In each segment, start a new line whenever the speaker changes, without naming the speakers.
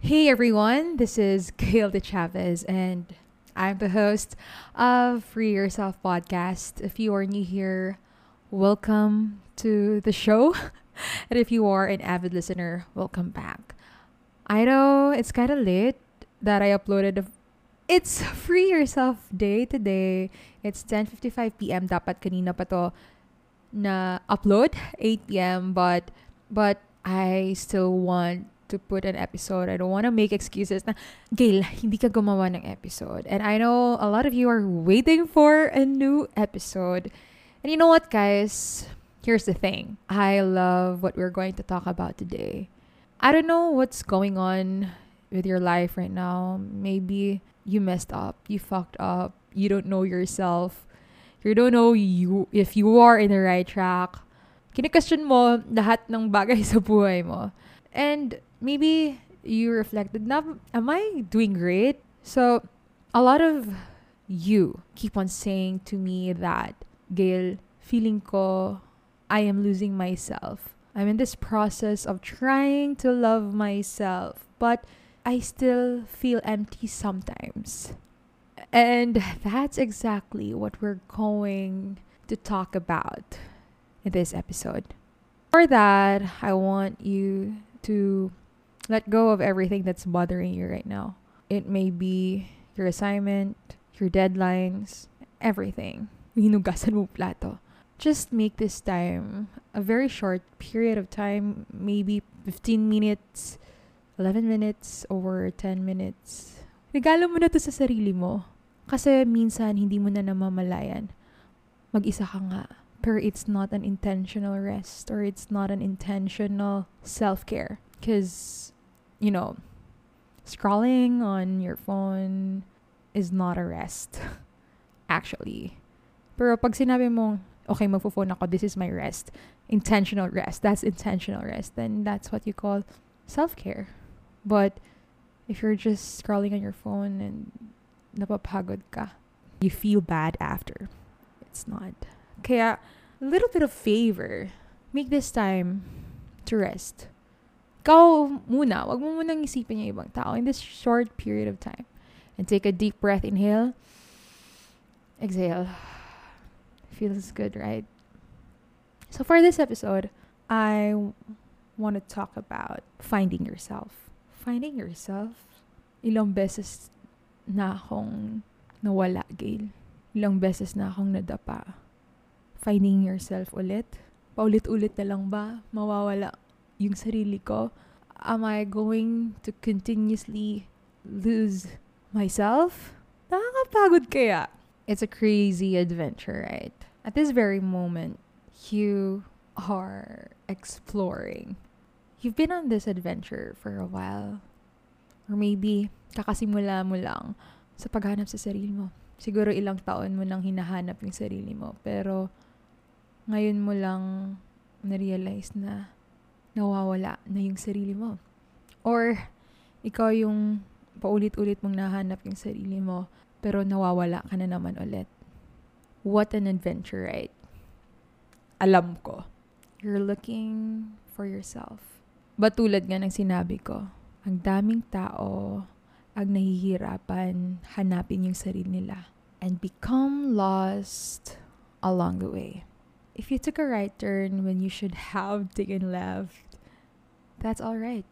Hey everyone, this is Gayle De Chavez, and I'm the host of Free Yourself podcast. If you are new here, welcome to the show. and if you are an avid listener, welcome back. I know it's kind of late that I uploaded. A, it's Free Yourself Day today. It's 10:55 p.m. Dapat kanina pa to na upload 8 p.m. but but I still want to put an episode. I don't want to make excuses na, Gayle, hindi ka gumawa ng episode. And I know a lot of you are waiting for a new episode. And you know what, guys? Here's the thing. I love what we're going to talk about today. I don't know what's going on with your life right now. Maybe you messed up, you fucked up, you don't know yourself. You don't know you if you are in the right track. Kine-question mo lahat ng bagay sa buhay mo. And maybe you reflected, na, am I doing great? So, a lot of you keep on saying to me that, Gayle, feeling ko, I am losing myself. I'm in this process of trying to love myself, but I still feel empty sometimes. And that's exactly what we're going to talk about in this episode. For that, I want you to let go of everything that's bothering you right now. It may be your assignment, your deadlines, everything. Hinugasan mo plato. Just make this time a very short period of time, maybe 15 minutes, 11 minutes, or 10 minutes. Regalo mo na to sa sarili mo. Kasi minsan hindi mo na namamalayan. Mag-isa ka nga. Pero it's not an intentional rest or it's not an intentional self-care. Because, you know, scrolling on your phone is not a rest. Actually. Pero pag sinabi mong, okay, magpo-phone ako, this is my rest. Intentional rest. That's intentional rest. Then that's what you call self-care. But if you're just scrolling on your phone and napapagod ka, you feel bad after. It's not. Kaya, a little bit of favor. Make this time to rest. Ikaw muna, wag mo munang isipin yung ibang tao in this short period of time. And take a deep breath. Inhale. Exhale. Feels good, right? So for this episode, I want to talk about finding yourself. Finding yourself. Ilang beses na akong nawala, Gail. Ilang beses na akong nadapa. Finding yourself ulit. Paulit-ulit na lang ba mawawala yung sarili ko? Am I going to continuously lose myself? Nakakapagod kaya. It's a crazy adventure, right? At this very moment, you are exploring. You've been on this adventure for a while. Or maybe, kakasimula mo lang sa paghanap sa sarili mo. Siguro ilang taon mo nang hinahanap yung sarili mo. Pero, ngayon mo lang na-realize na nawawala na yung sarili mo. Or, ikaw yung paulit-ulit mong nahanap yung sarili mo, pero nawawala ka na naman ulit. What an adventure, right? Alam ko. You're looking for yourself. But tulad nga ng sinabi ko, ang daming tao ang nahihirapan hanapin yung sarili nila and become lost along the way. If you took a right turn when you should have taken left, that's all right.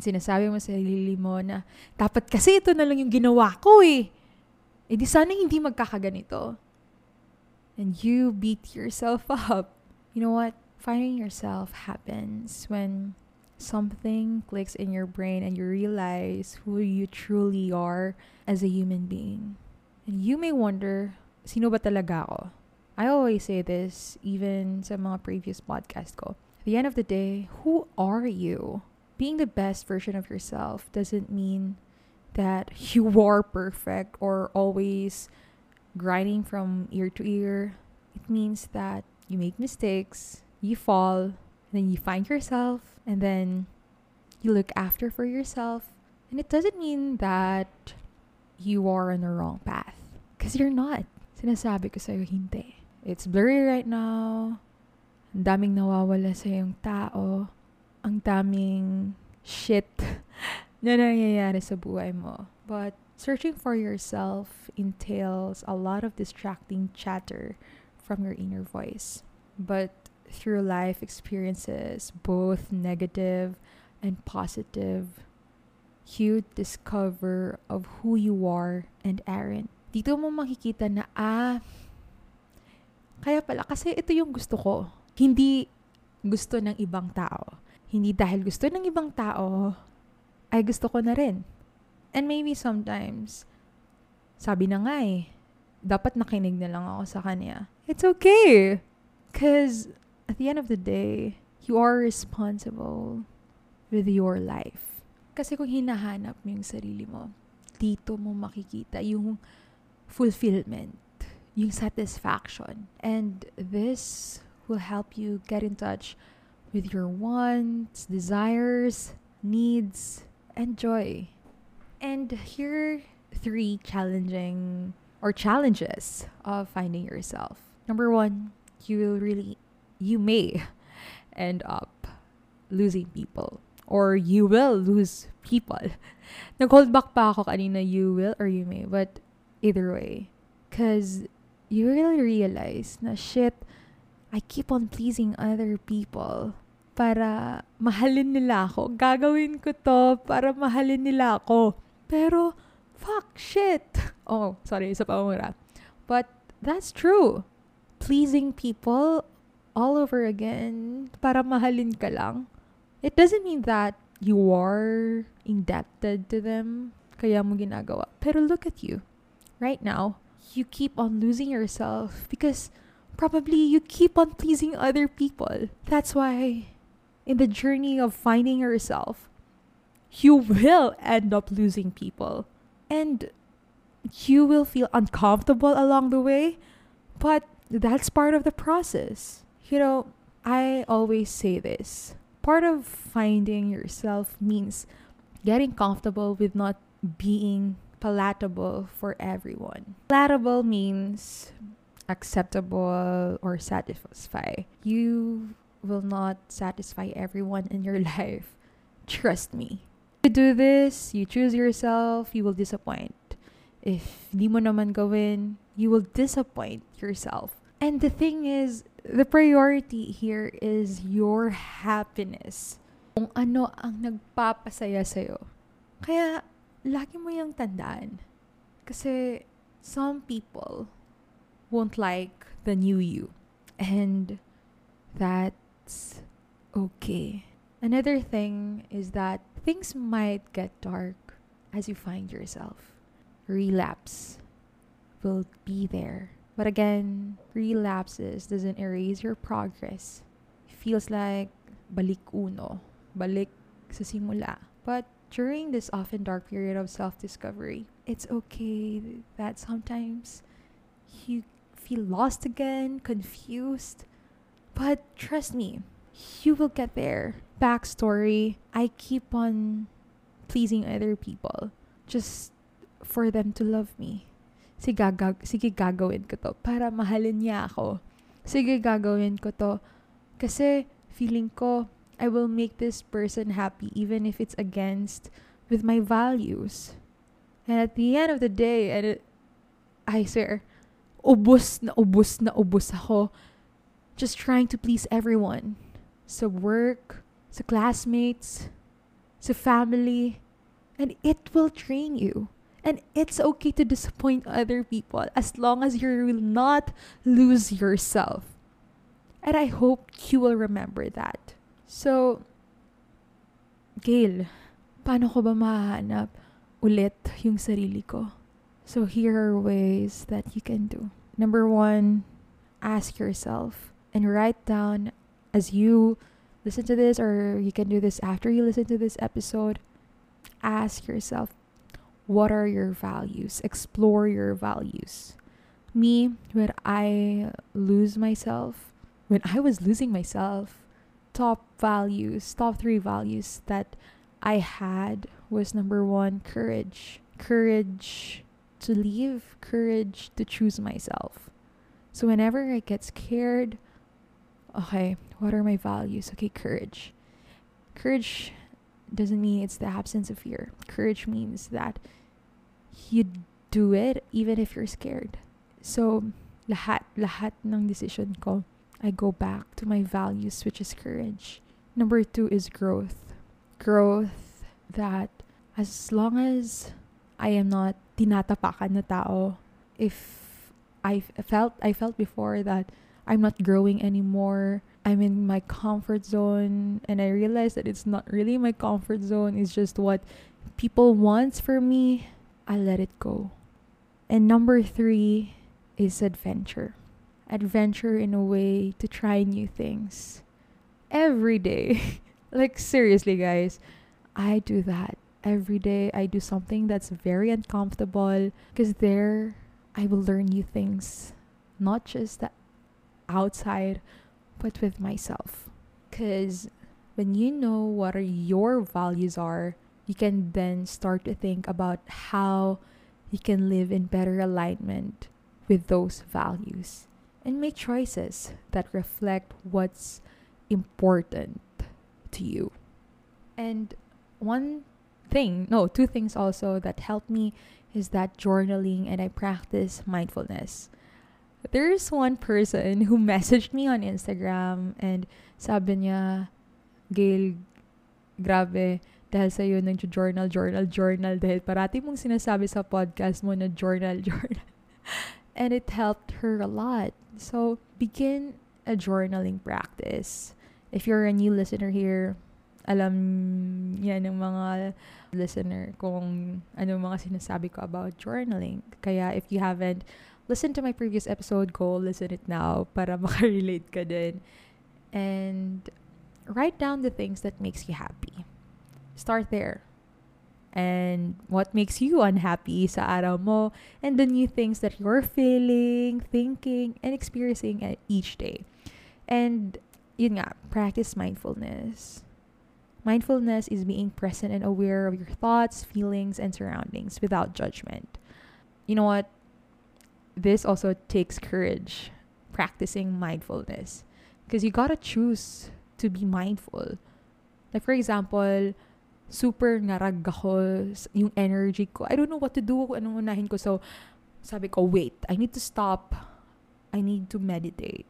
Sinasabi mo sa sarili mo na, dapat kasi ito na lang yung ginawa ko eh. Eh di sana hindi magkakaganito. And you beat yourself up. You know what? Finding yourself happens when something clicks in your brain and you realize who you truly are as a human being. And you may wonder, sino ba talaga ako? I always say this, even sa mga previous podcast ko. At the end of the day, who are you? Being the best version of yourself doesn't mean that you are perfect or always grinding from ear to ear. It means that you make mistakes, you fall, then you find yourself, and then you look after for yourself. And it doesn't mean that you are on the wrong path. Because you're not. Sinasabi ko sa'yo, hindi. It's blurry right now. Ang daming nawawala sa yung tao. Ang daming shit na nangyayari sa buhay mo. But searching for yourself entails a lot of distracting chatter from your inner voice. But through life experiences, both negative and positive, you discover of who you are and aren't. Dito mo makikita na, ah, kaya pala, kasi ito yung gusto ko. Hindi gusto ng ibang tao. Hindi dahil gusto ng ibang tao, ay gusto ko na rin. And maybe sometimes, sabi na nga eh, dapat nakinig na lang ako sa kanya. It's okay. Because at the end of the day, you are responsible with your life. Kasi kung hinahanap mo yung sarili mo, dito mo makikita yung fulfillment, yung satisfaction. And this will help you get in touch with your wants, desires, needs, and joy. And here three challenging or challenges of finding yourself. Number one, you will really you may end up losing people or you will lose people. Nag-hold back pa ako kanina you will or you may. But either way. Because you really realize na shit, I keep on pleasing other people para mahalin nila ako. Gagawin ko to para mahalin nila ako. Pero, fuck, shit. oh, sorry, sa pamura. But that's true. Pleasing people all over again para mahalin ka lang. It doesn't mean that you are indebted to them kaya mo ginagawa. Pero look at you. Right now, you keep on losing yourself because probably you keep on pleasing other people. That's why in the journey of finding yourself, you will end up losing people. And you will feel uncomfortable along the way, but that's part of the process. You know, I always say this part of finding yourself means getting comfortable with not being palatable for everyone. Palatable means acceptable or satisfy. You will not satisfy everyone in your life. Trust me. You do this, you choose yourself, you will disappoint. If di mo naman gawin, you will disappoint yourself. And the thing is, the priority here is your happiness. Kung ano ang nagpapasaya sa'yo. Kaya, lagi mo yung tandaan. Kasi, some people won't like the new you. And that's okay. Another thing is that things might get dark as you find yourself. Relapse will be there but again, relapses doesn't erase your progress. It feels like balik uno, balik sa simula. But during this often dark period of self-discovery, it's okay that sometimes you feel lost again, confused. But trust me, you will get there. Backstory, I keep on pleasing other people just for them to love me sige, gagag sige gagawin ko to para mahalin niya ako. Sige gagawin ko to kasi feeling ko I will make this person happy even if it's against with my values. And at the end of the day, and it, I swear, ubus na ubus na ubus ako just trying to please everyone. Sa work, sa classmates, sa family, and it will drain you. And it's okay to disappoint other people as long as you will not lose yourself. And I hope you will remember that. So, Gayle, paano ko ba mahanap ulit yung sarili ko? So here are ways that you can do. Number one, ask yourself and write down as you listen to this, or you can do this after you listen to this episode. Ask yourself, what are your values? Explore your values. Me, when I lose myself, when I was losing myself, top values, top three values that I had was number one, courage. Courage to leave, courage to choose myself. So whenever I get scared, okay, what are my values? Okay, courage. Courage doesn't mean it's the absence of fear. Courage means that you do it even if you're scared. So, lahat, lahat ng decision ko, I go back to my values, which is courage. Number two is growth. Growth that as long as I am not tinatapakan na tao, if I felt I felt before that I'm not growing anymore, I'm in my comfort zone, and I realize that it's not really my comfort zone. It's just what people want for me I let it go. And number three is adventure. Adventure in a way to try new things every day. like, seriously, guys, I do that every day. I do something that's very uncomfortable because there I will learn new things, not just the outside, but with myself. Because when you know what are your values are, you can then start to think about how you can live in better alignment with those values and make choices that reflect what's important to you. And one thing, no, two things also that helped me is that journaling and I practice mindfulness. There's one person who messaged me on Instagram and sabi niya, Gail, grabe, dahil sa'yo nag-journal, journal, journal dahil parati mong sinasabi sa podcast mo na journal, journal. and it helped her a lot. So, begin a journaling practice. If you're a new listener here, alam yan ng mga listener kung ano mga sinasabi ko about journaling. Kaya if you haven't listened to my previous episode, go listen it now para makarelate ka din. And write down the things that makes you happy. Start there. And what makes you unhappy sa araw mo and the new things that you're feeling, thinking, and experiencing at each day. And yun nga, practice mindfulness. Mindfulness is being present and aware of your thoughts, feelings, and surroundings without judgment. You know what? This also takes courage, practicing mindfulness. Because you gotta choose to be mindful. Like, for example, super ngarag ako yung energy ko. I don't know what to do, anong unahin ko. So, sabi ko, wait, I need to stop. I need to meditate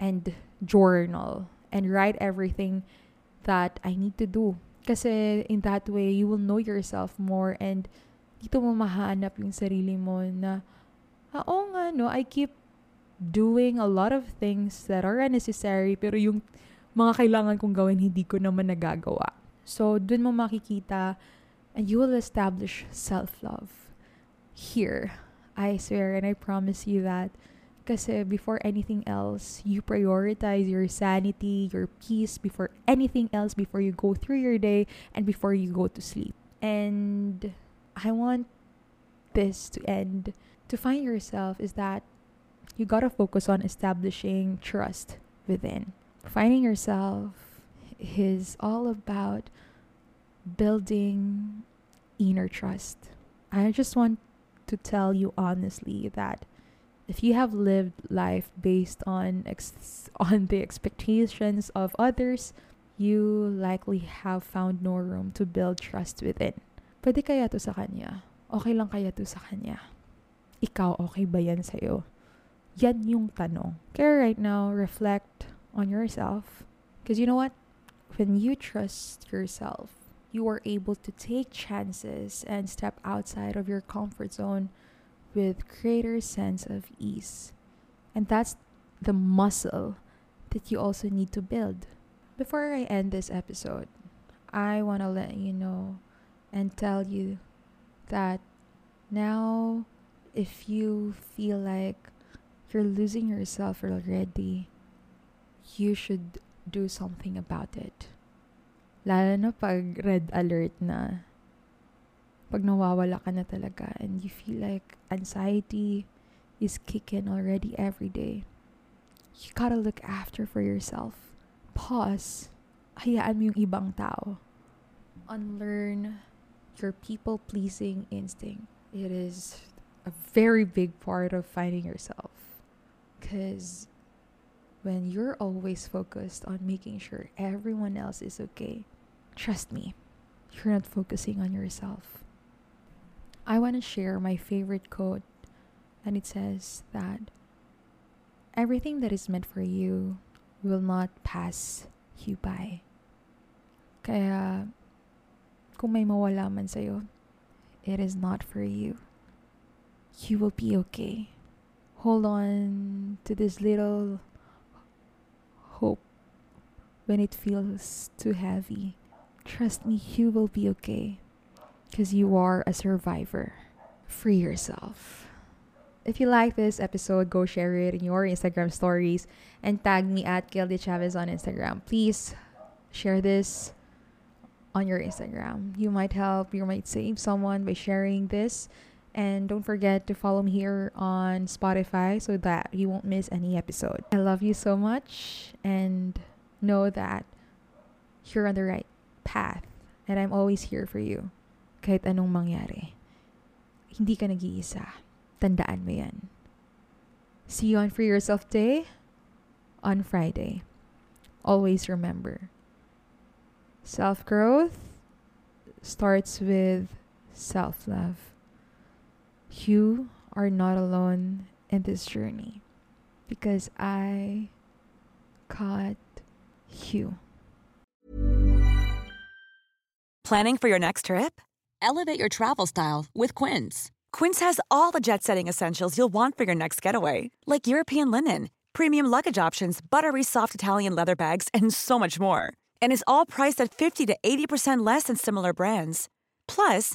and journal and write everything that I need to do. Kasi in that way, you will know yourself more and dito mo mahanap yung sarili mo na, ah, oo nga, no, I keep doing a lot of things that are unnecessary pero yung mga kailangan kong gawin, hindi ko naman nagagawa. So, dun mo makikita and you will establish self-love. Here, I swear and I promise you that Kasi before anything else, you prioritize your sanity, your peace before anything else, before you go through your day and before you go to sleep. And I want this to end. To find yourself is that you gotta focus on establishing trust within. Finding yourself is all about building inner trust. I just want to tell you honestly that if you have lived life based on ex- on the expectations of others, you likely have found no room to build trust within. Pwede kaya to sa kanya? Okay lang kaya to sa kanya? Ikaw, okay ba yan sa'yo? Yan yung tanong. Kaya right now, reflect on yourself. Because you know what? When you trust yourself, you are able to take chances and step outside of your comfort zone with greater sense of ease. And that's the muscle that you also need to build. Before I end this episode, I want to let you know and tell you that now if you feel like you're losing yourself already, you should do something about it. Lalo na pag red alert na pag nawawala ka na talaga and you feel like anxiety is kicking already every day, you gotta look after for yourself. Pause. Hayaan mo yung ibang tao. Unlearn your people-pleasing instinct. It is a very big part of finding yourself. Because when you're always focused on making sure everyone else is okay, trust me, you're not focusing on yourself. I want to share my favorite quote, and it says that everything that is meant for you will not pass you by. Kaya, kung may mawala man sa'yo, it is not for you. You will be okay. Hold on to this little hope when it feels too heavy. Trust me, you will be okay because you are a survivor. Free yourself. If you like this episode, go share it in your Instagram stories and tag me at Gayle De Chavez on Instagram. Please share this on your Instagram. You might help, you might save someone by sharing this. And don't forget to follow me here on Spotify so that you won't miss any episode. I love you so much and know that you're on the right path and I'm always here for you. kahit anong mangyari. Hindi ka nag-iisa. Tandaan mo yan. See you on Free Yourself Day on Friday. Always remember, self-growth starts with self-love. You are not alone in this journey because I caught you.
Planning for your next trip? Elevate your travel style with Quince. Quince has all the jet setting essentials you'll want for your next getaway, like European linen, premium luggage options, buttery soft Italian leather bags, and so much more. And is all priced at 50 to 80% less than similar brands. Plus,